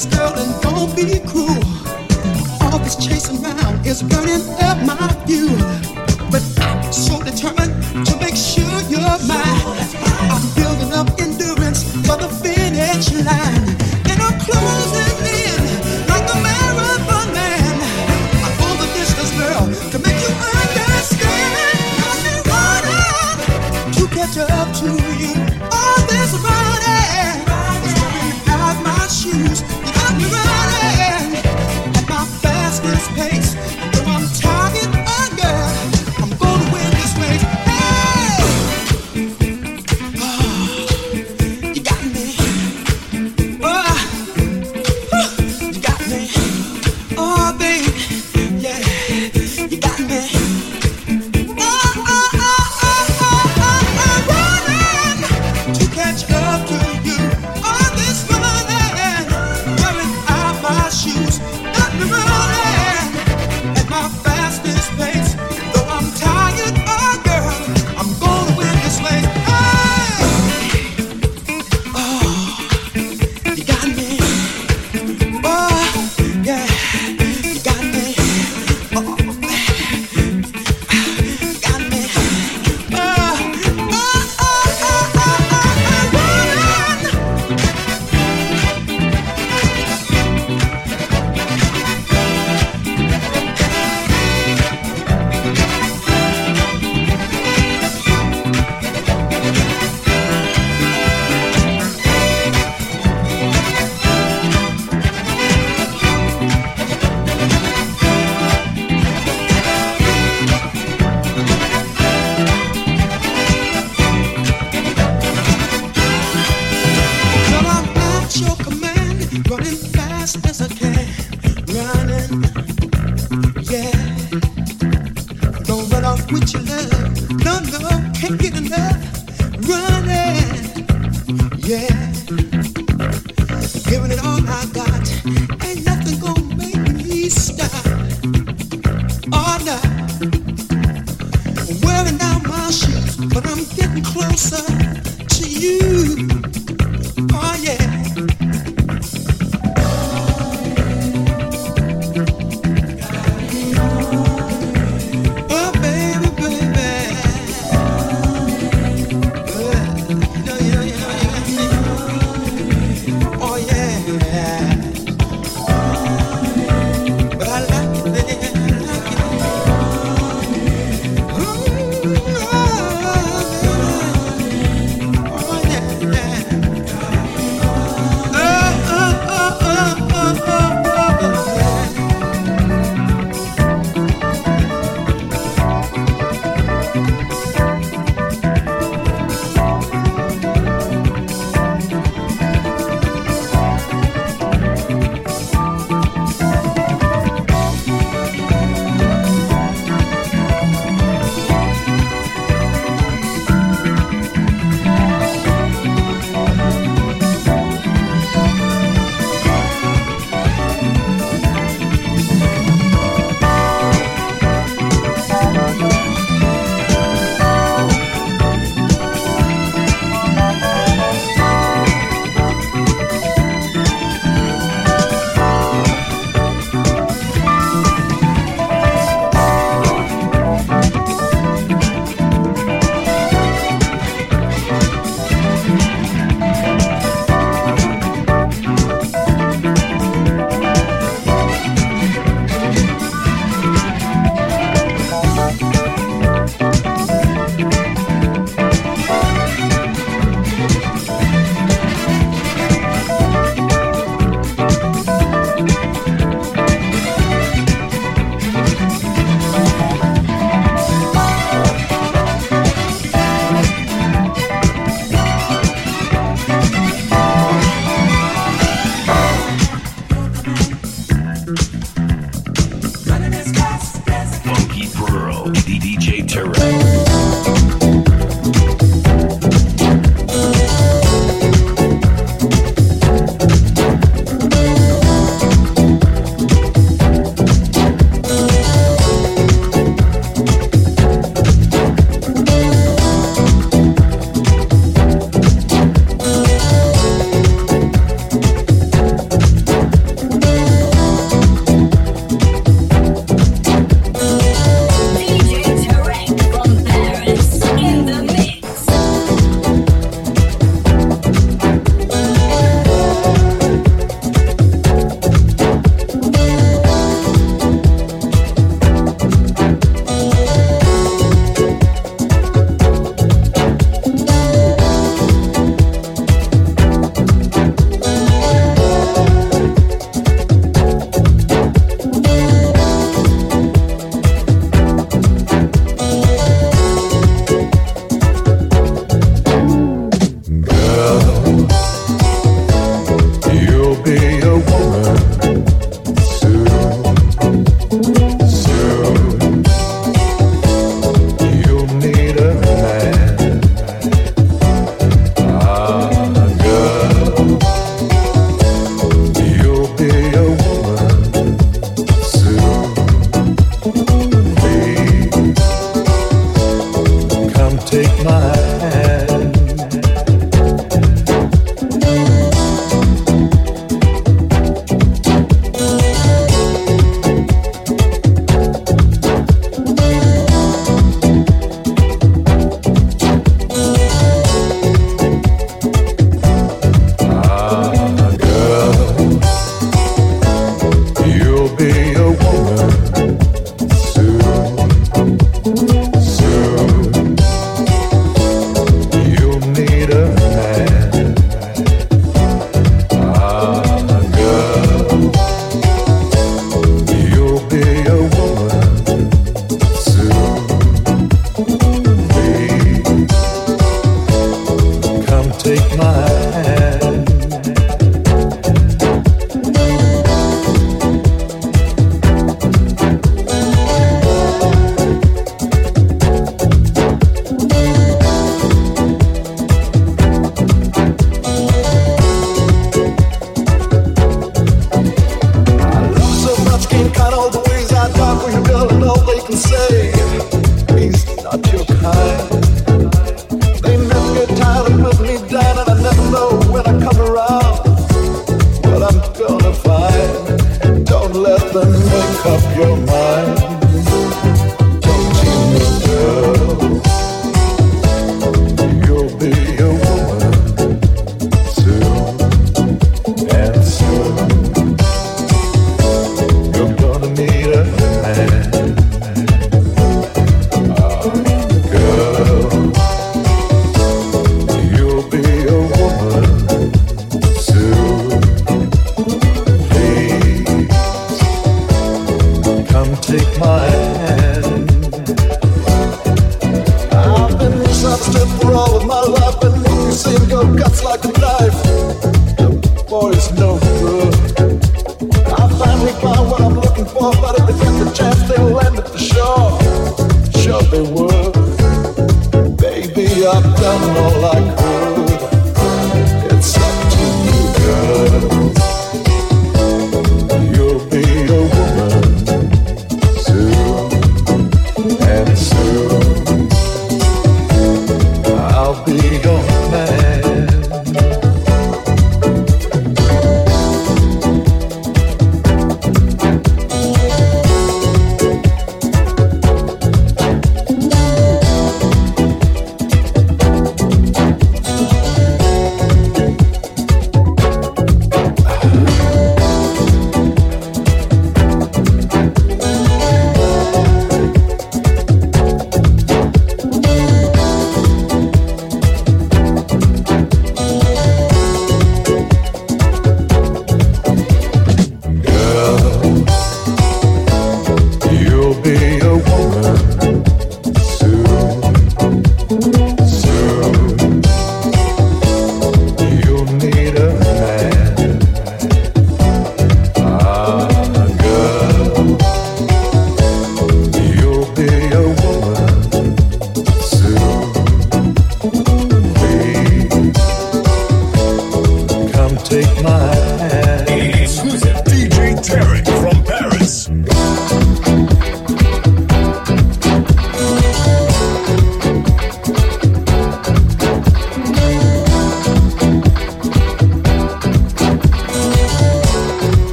This girl, and don't be cruel. All this chasing around is burning up my view. running fast as I can. Promise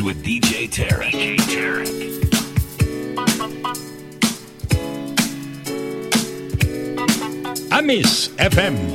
master with DJ Tarek. DJ Tarek. Amis FM.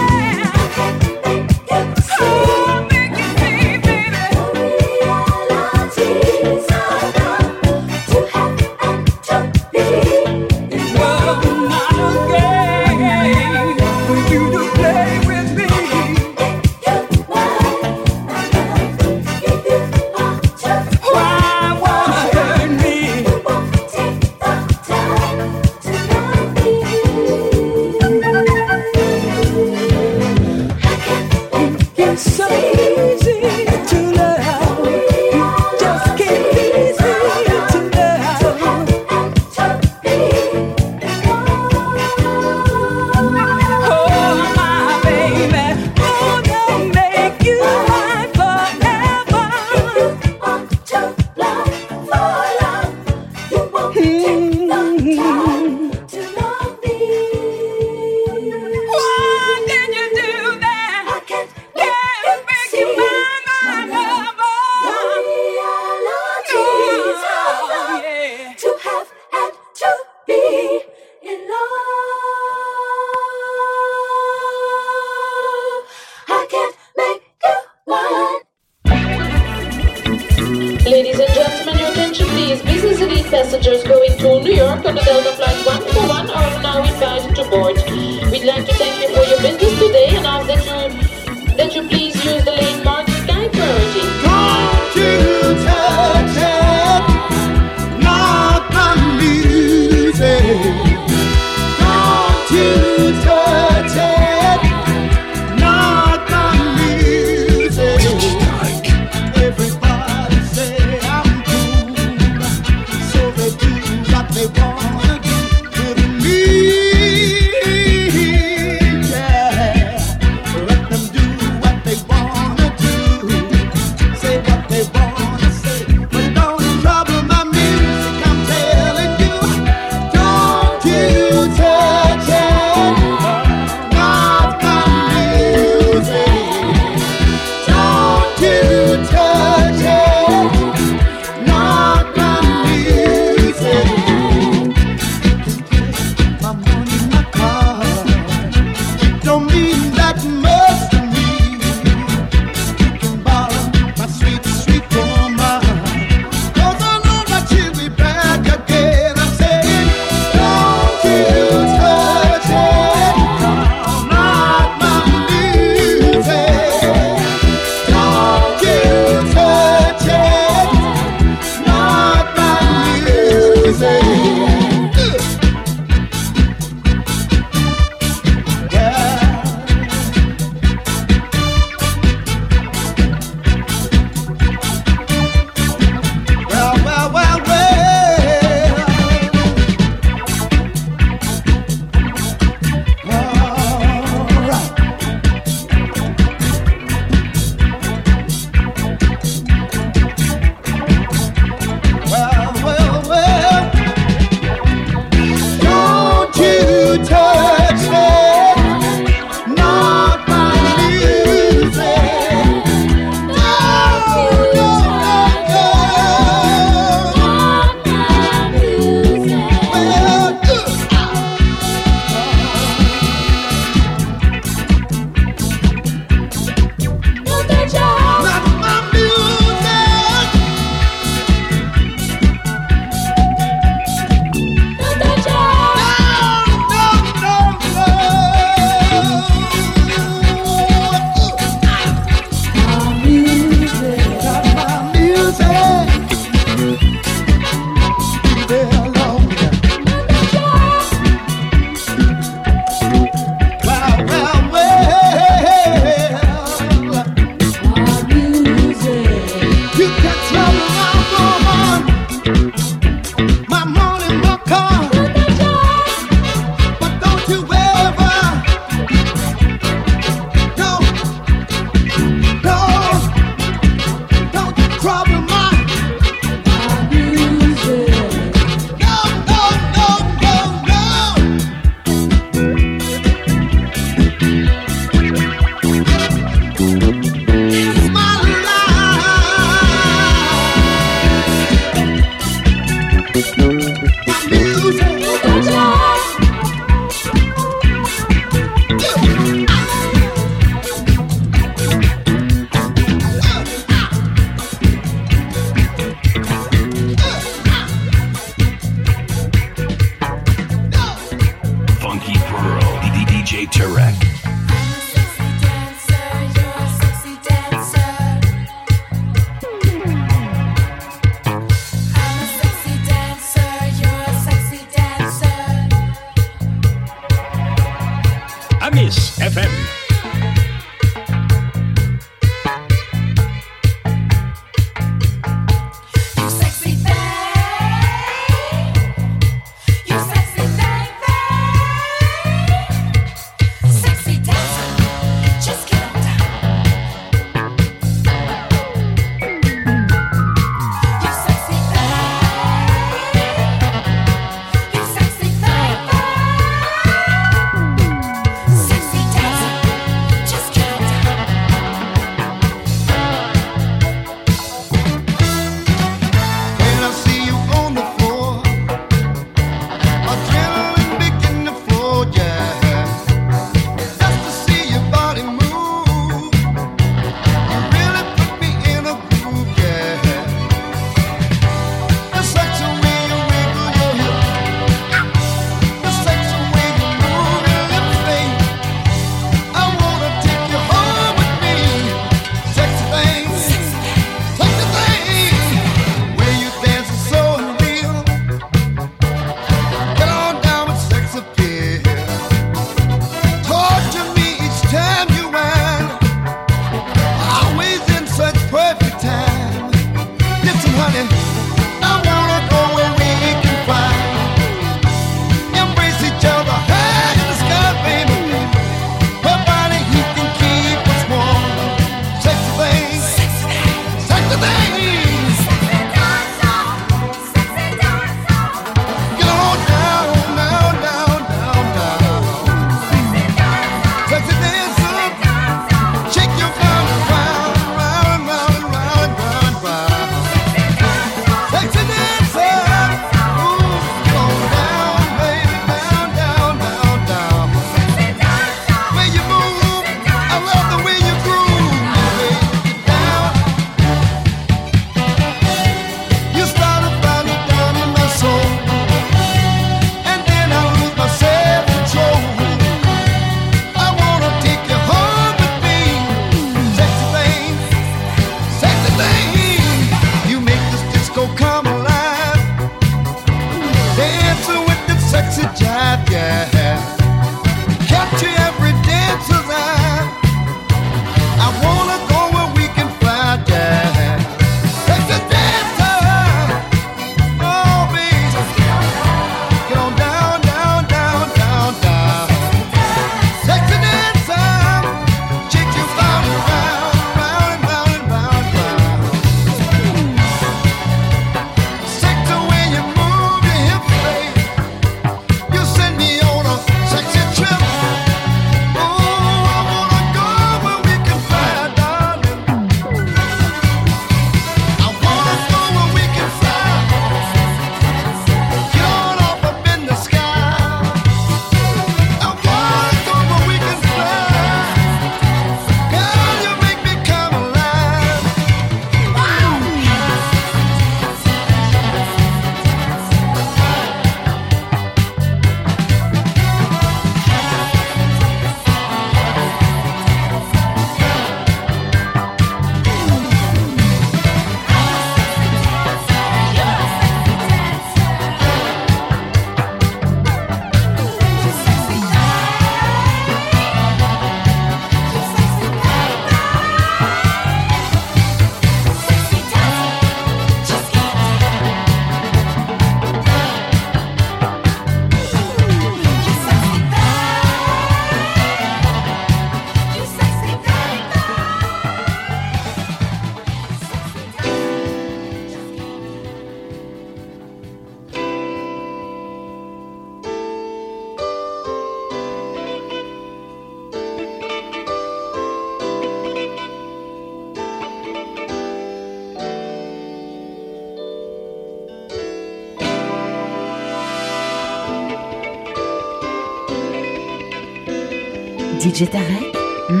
DJ Tarek Hmm,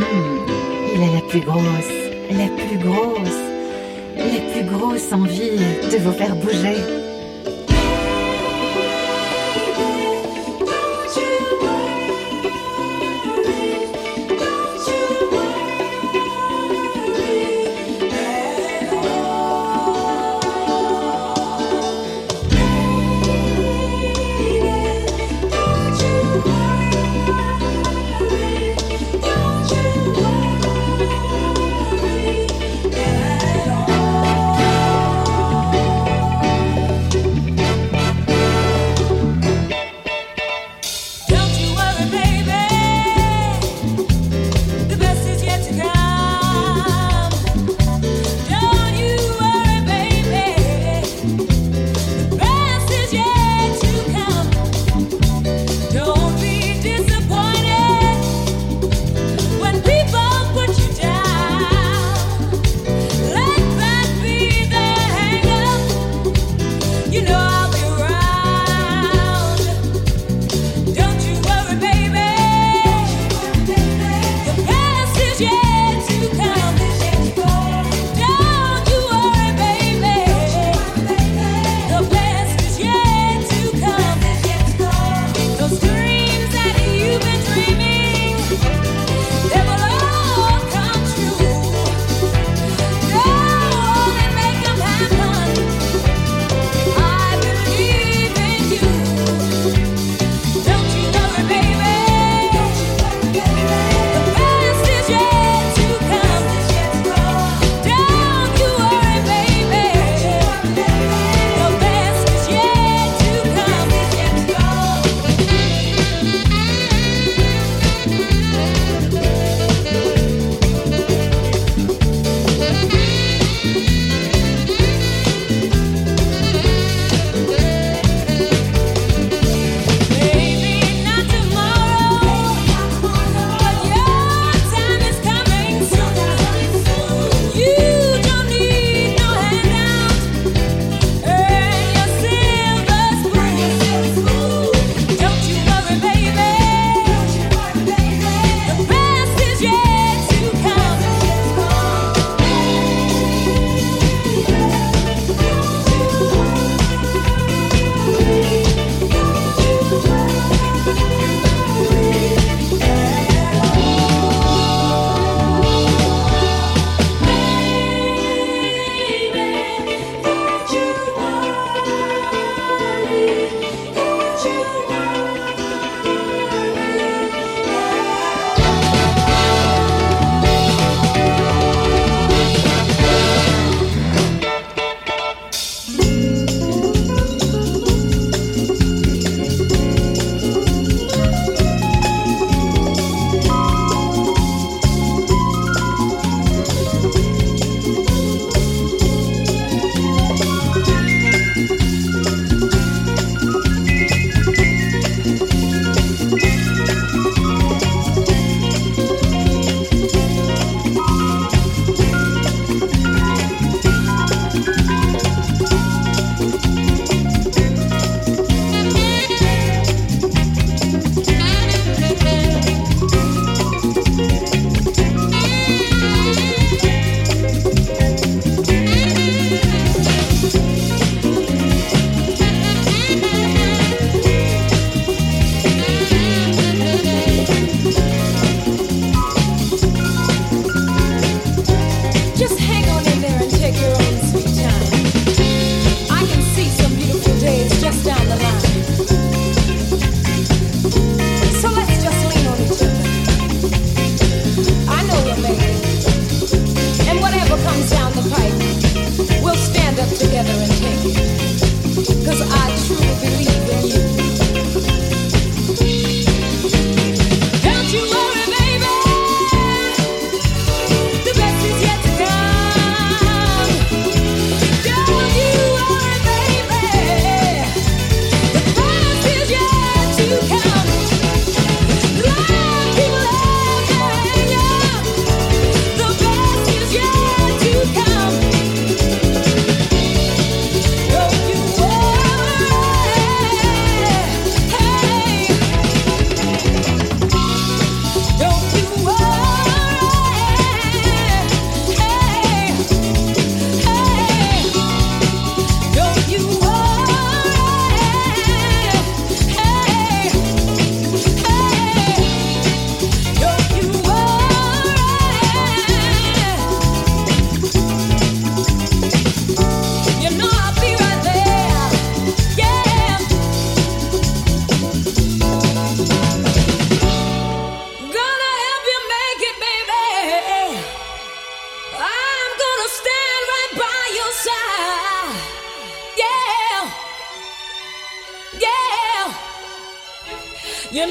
Il a la plus grosse, la plus grosse, la plus grosse envie de vous faire bouger.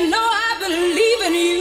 know I believe in you.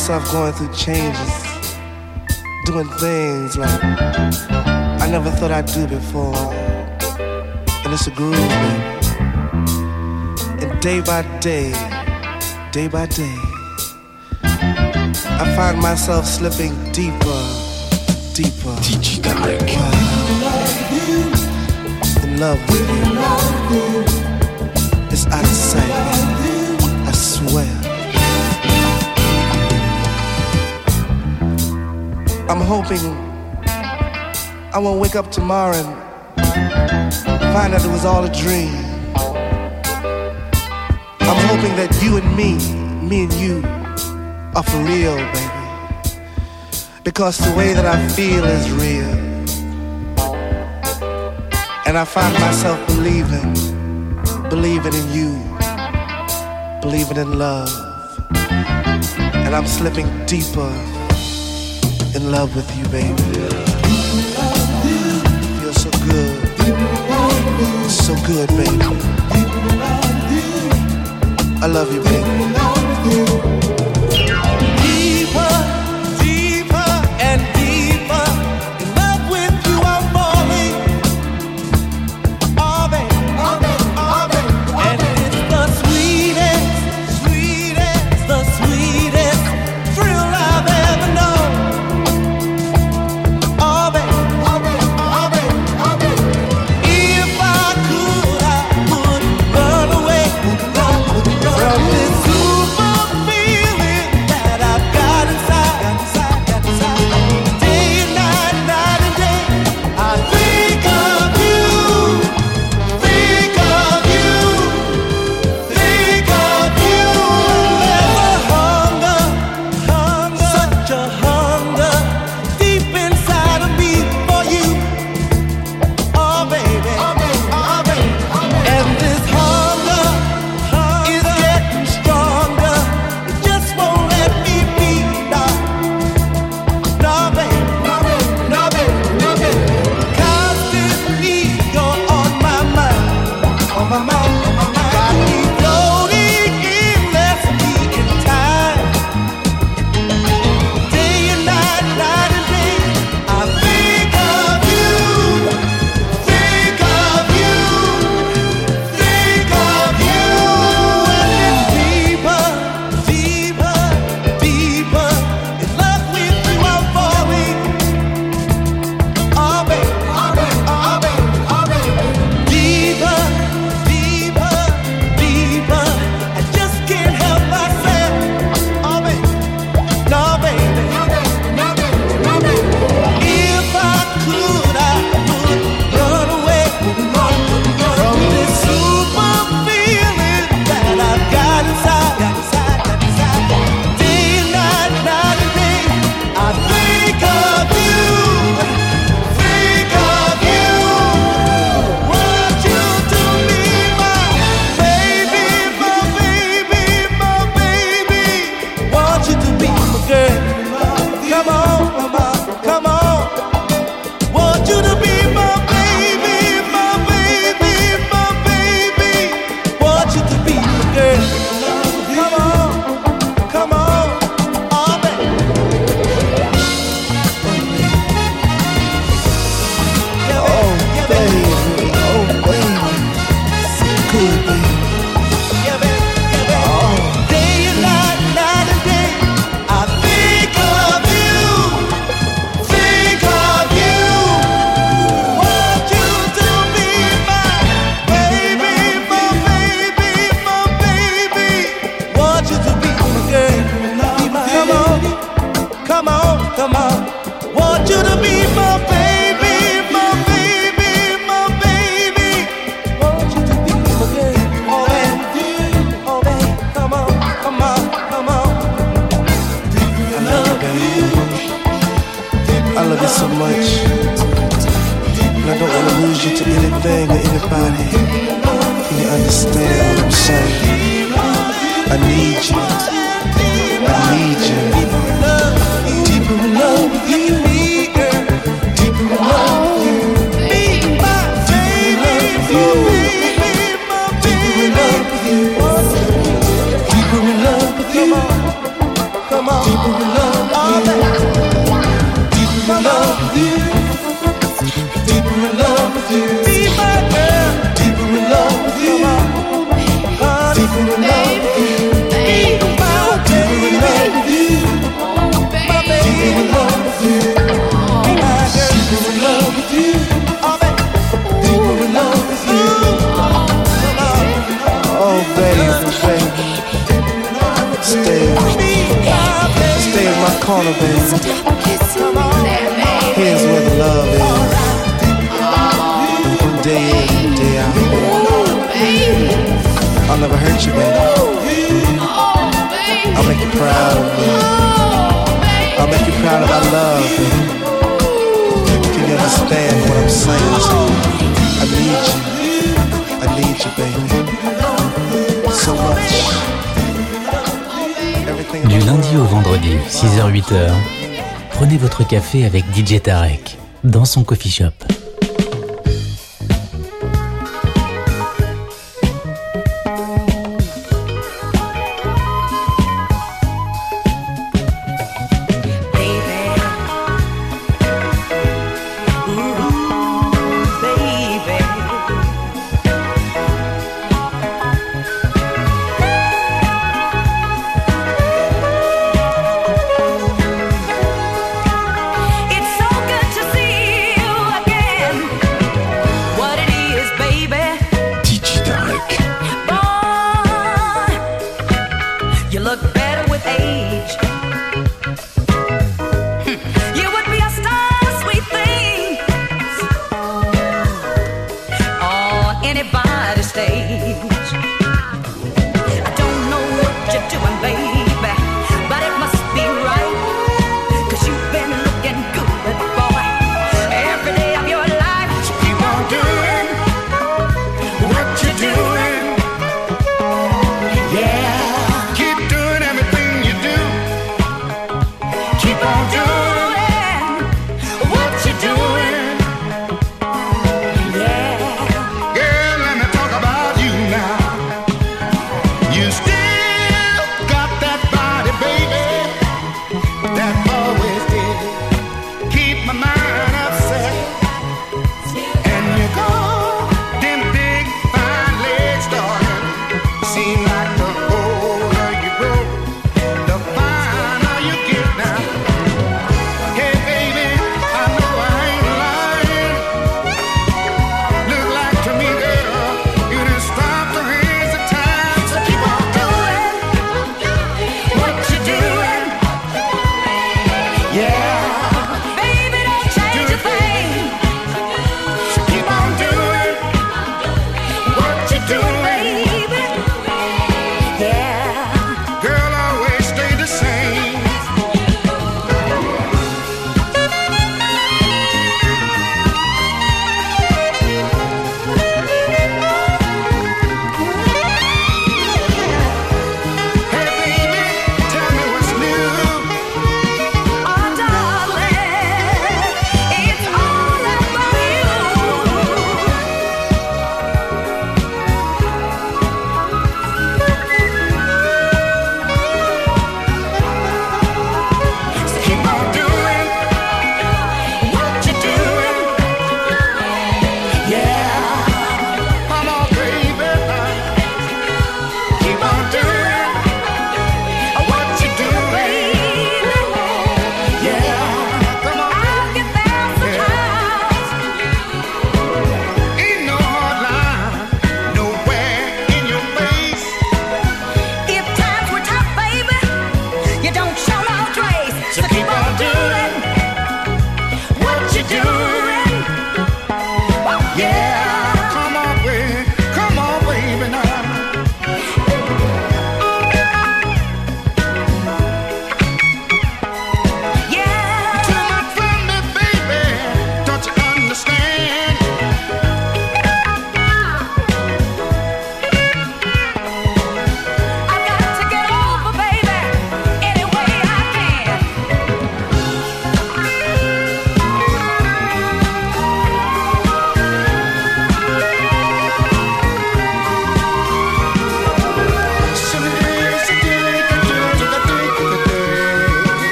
Myself going through changes, doing things like I never thought I'd do before. And it's a groove, baby. And day by day, day by day, I find myself slipping deeper, deeper. Wow. In love with you. I'm hoping I won't wake up tomorrow and find out it was all a dream. I'm hoping that you and me, me and you, are for real, baby. Because the way that I feel is real. And I find myself believing, believing in you, believing in love. And I'm slipping deeper in love with you, baby. Feel so good. So good, baby. I love you, baby. corner, baby. Here's where the love is. From Day in, day out. I'll never hurt you, baby. I'll make you proud of me. I'll make you proud of my love, baby. Can you understand what I'm saying to you? I need you. I need you, baby. So much. Du lundi au vendredi, 6h-8h, prenez votre café avec DJ Tarek dans son coffee shop.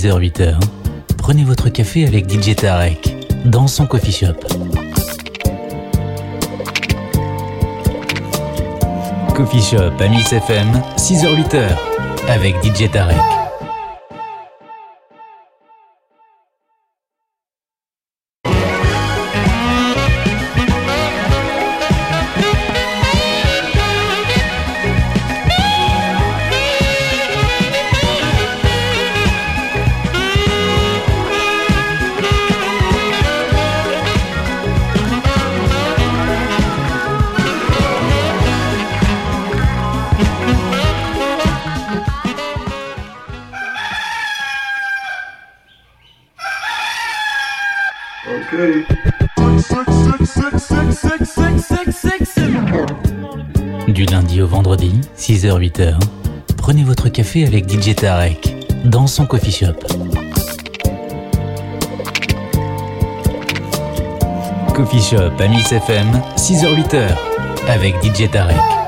6h-8h, prenez votre café avec DJ Tarek dans son coffee shop. Coffee Shop à Miss FM, 6h-8h, avec DJ Tarek. 6h-8h, prenez votre café avec DJ Tarek dans son coffee shop. Coffee Shop à Miss FM, 6h-8h, avec DJ Tarek.